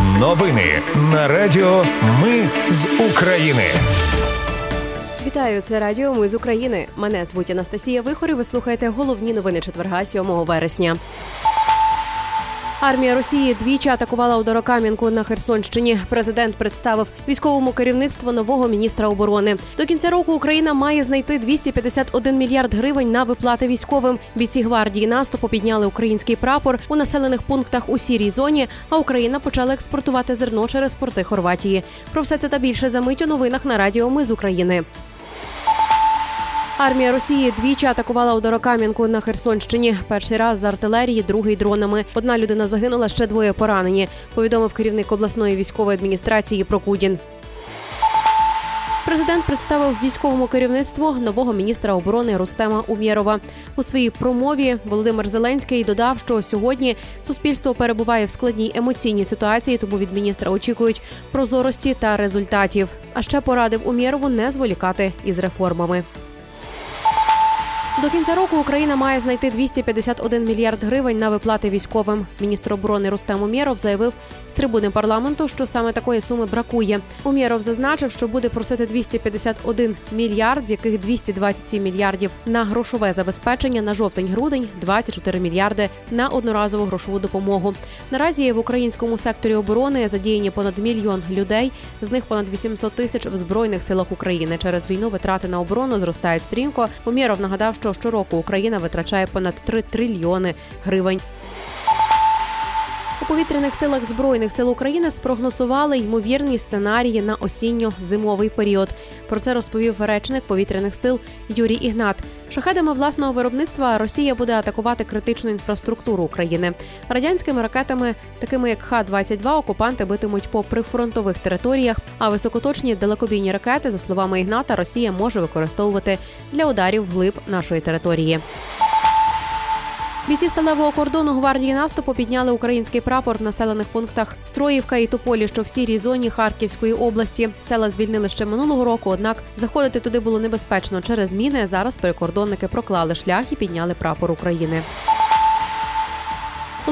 Новини на Радіо Ми з України. Вітаю, це радіо. Ми з України. Мене звуть Анастасія Вихор і Ви слухаєте головні новини четверга 7 вересня. Армія Росії двічі атакувала ударокам'янку на Херсонщині. Президент представив військовому керівництву нового міністра оборони. До кінця року Україна має знайти 251 мільярд гривень на виплати військовим. Бійці гвардії наступу підняли український прапор у населених пунктах у сірій зоні. А Україна почала експортувати зерно через порти Хорватії. Про все це та більше за мить у новинах на радіо. Ми з України. Армія Росії двічі атакувала ударокам'янку на Херсонщині. Перший раз з артилерії, другий дронами. Одна людина загинула, ще двоє поранені. Повідомив керівник обласної військової адміністрації Прокудін. Президент представив військовому керівництву нового міністра оборони Рустема Умєрова. У своїй промові Володимир Зеленський додав, що сьогодні суспільство перебуває в складній емоційній ситуації, тому від міністра очікують прозорості та результатів. А ще порадив Умєрову не зволікати із реформами. До кінця року Україна має знайти 251 мільярд гривень на виплати військовим. Міністр оборони Рустем Умєров заявив з трибуни парламенту, що саме такої суми бракує. Умєров зазначив, що буде просити 251 мільярд, з яких 227 мільярдів на грошове забезпечення на жовтень-грудень, 24 мільярди на одноразову грошову допомогу. Наразі в українському секторі оборони задіяні понад мільйон людей. З них понад 800 тисяч в збройних силах України. Через війну витрати на оборону зростають стрімко. Умєров нагадав, що щороку Україна витрачає понад 3 трильйони гривень. Повітряних силах збройних сил України спрогнозували ймовірні сценарії на осінньо-зимовий період. Про це розповів речник повітряних сил Юрій Ігнат. Шахедами власного виробництва Росія буде атакувати критичну інфраструктуру України. Радянськими ракетами, такими як Х-22, окупанти битимуть по прифронтових територіях. А високоточні далекобійні ракети, за словами Ігната, Росія може використовувати для ударів вглиб нашої території. Бійці сталевого кордону гвардії наступу підняли український прапор в населених пунктах Строївка і Тополі, що в сірій зоні Харківської області. Села звільнили ще минулого року, однак заходити туди було небезпечно через міни. Зараз прикордонники проклали шлях і підняли прапор України.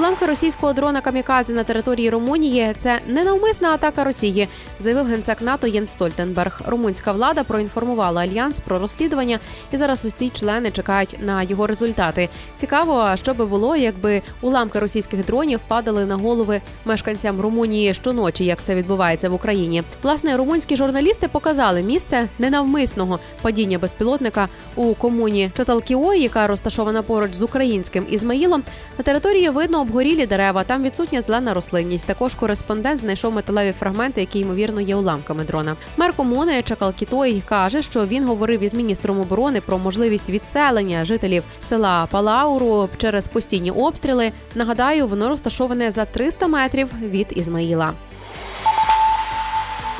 Уламки російського дрона Камікадзе на території Румунії це ненавмисна атака Росії, заявив генсек НАТО Єн Стольтенберг. Румунська влада проінформувала альянс про розслідування, і зараз усі члени чекають на його результати. Цікаво, що би було, якби уламки російських дронів падали на голови мешканцям Румунії щоночі, як це відбувається в Україні. Власне, румунські журналісти показали місце ненавмисного падіння безпілотника у комуні Чаталкіо, яка розташована поруч з українським Ізмаїлом. На території видно обгорілі дерева. Там відсутня зелена рослинність. Також кореспондент знайшов металеві фрагменти, які ймовірно є уламками дрона. Мер комуни Чакалкітой каже, що він говорив із міністром оборони про можливість відселення жителів села Палауру через постійні обстріли. Нагадаю, воно розташоване за 300 метрів від Ізмаїла.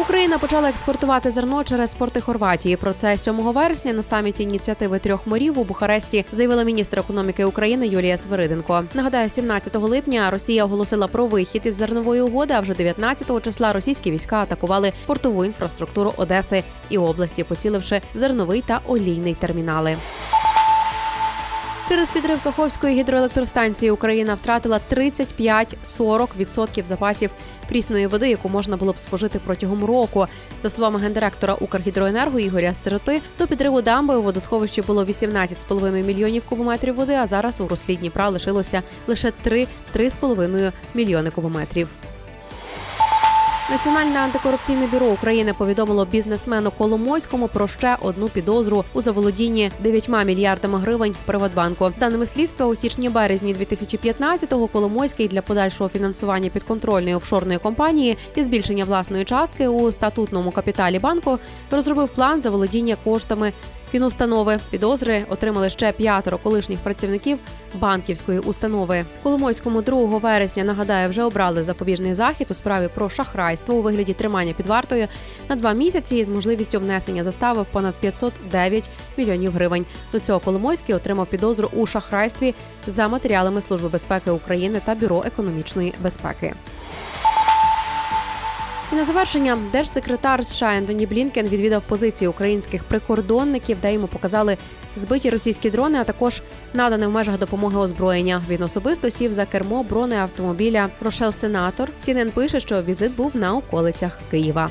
Україна почала експортувати зерно через порти Хорватії. Про це 7 вересня на саміті ініціативи трьох морів у Бухаресті заявила міністр економіки України Юлія Свириденко. Нагадаю, 17 липня Росія оголосила про вихід із зернової угоди. А вже 19 числа російські війська атакували портову інфраструктуру Одеси і області, поціливши зерновий та олійний термінали. Через підрив Каховської гідроелектростанції Україна втратила 35-40% запасів прісної води, яку можна було б спожити протягом року. За словами гендиректора Укргідроенерго Ігоря Сироти, до підриву дамби у водосховищі було 18,5 мільйонів кубометрів води. А зараз у руслі Дніпра лишилося лише 3-3,5 мільйони кубометрів. Національне антикорупційне бюро України повідомило бізнесмену Коломойському про ще одну підозру у заволодінні 9 мільярдами гривень Приватбанку. Даними слідства у січні-березні 2015-го Коломойський для подальшого фінансування підконтрольної офшорної компанії і збільшення власної частки у статутному капіталі банку розробив план заволодіння коштами Фінустанови підозри отримали ще п'ятеро колишніх працівників банківської установи. Коломойському 2 вересня нагадаю, вже обрали запобіжний захід у справі про шахрайство у вигляді тримання під вартою на два місяці з можливістю внесення застави в понад 509 мільйонів гривень. До цього Коломойський отримав підозру у шахрайстві за матеріалами Служби безпеки України та Бюро економічної безпеки. І на завершення держсекретар США Ентоні Блінкен відвідав позиції українських прикордонників, де йому показали збиті російські дрони, а також надане в межах допомоги озброєння. Він особисто сів за кермо бронеавтомобіля Рошел Сенатор. CNN пише, що візит був на околицях Києва.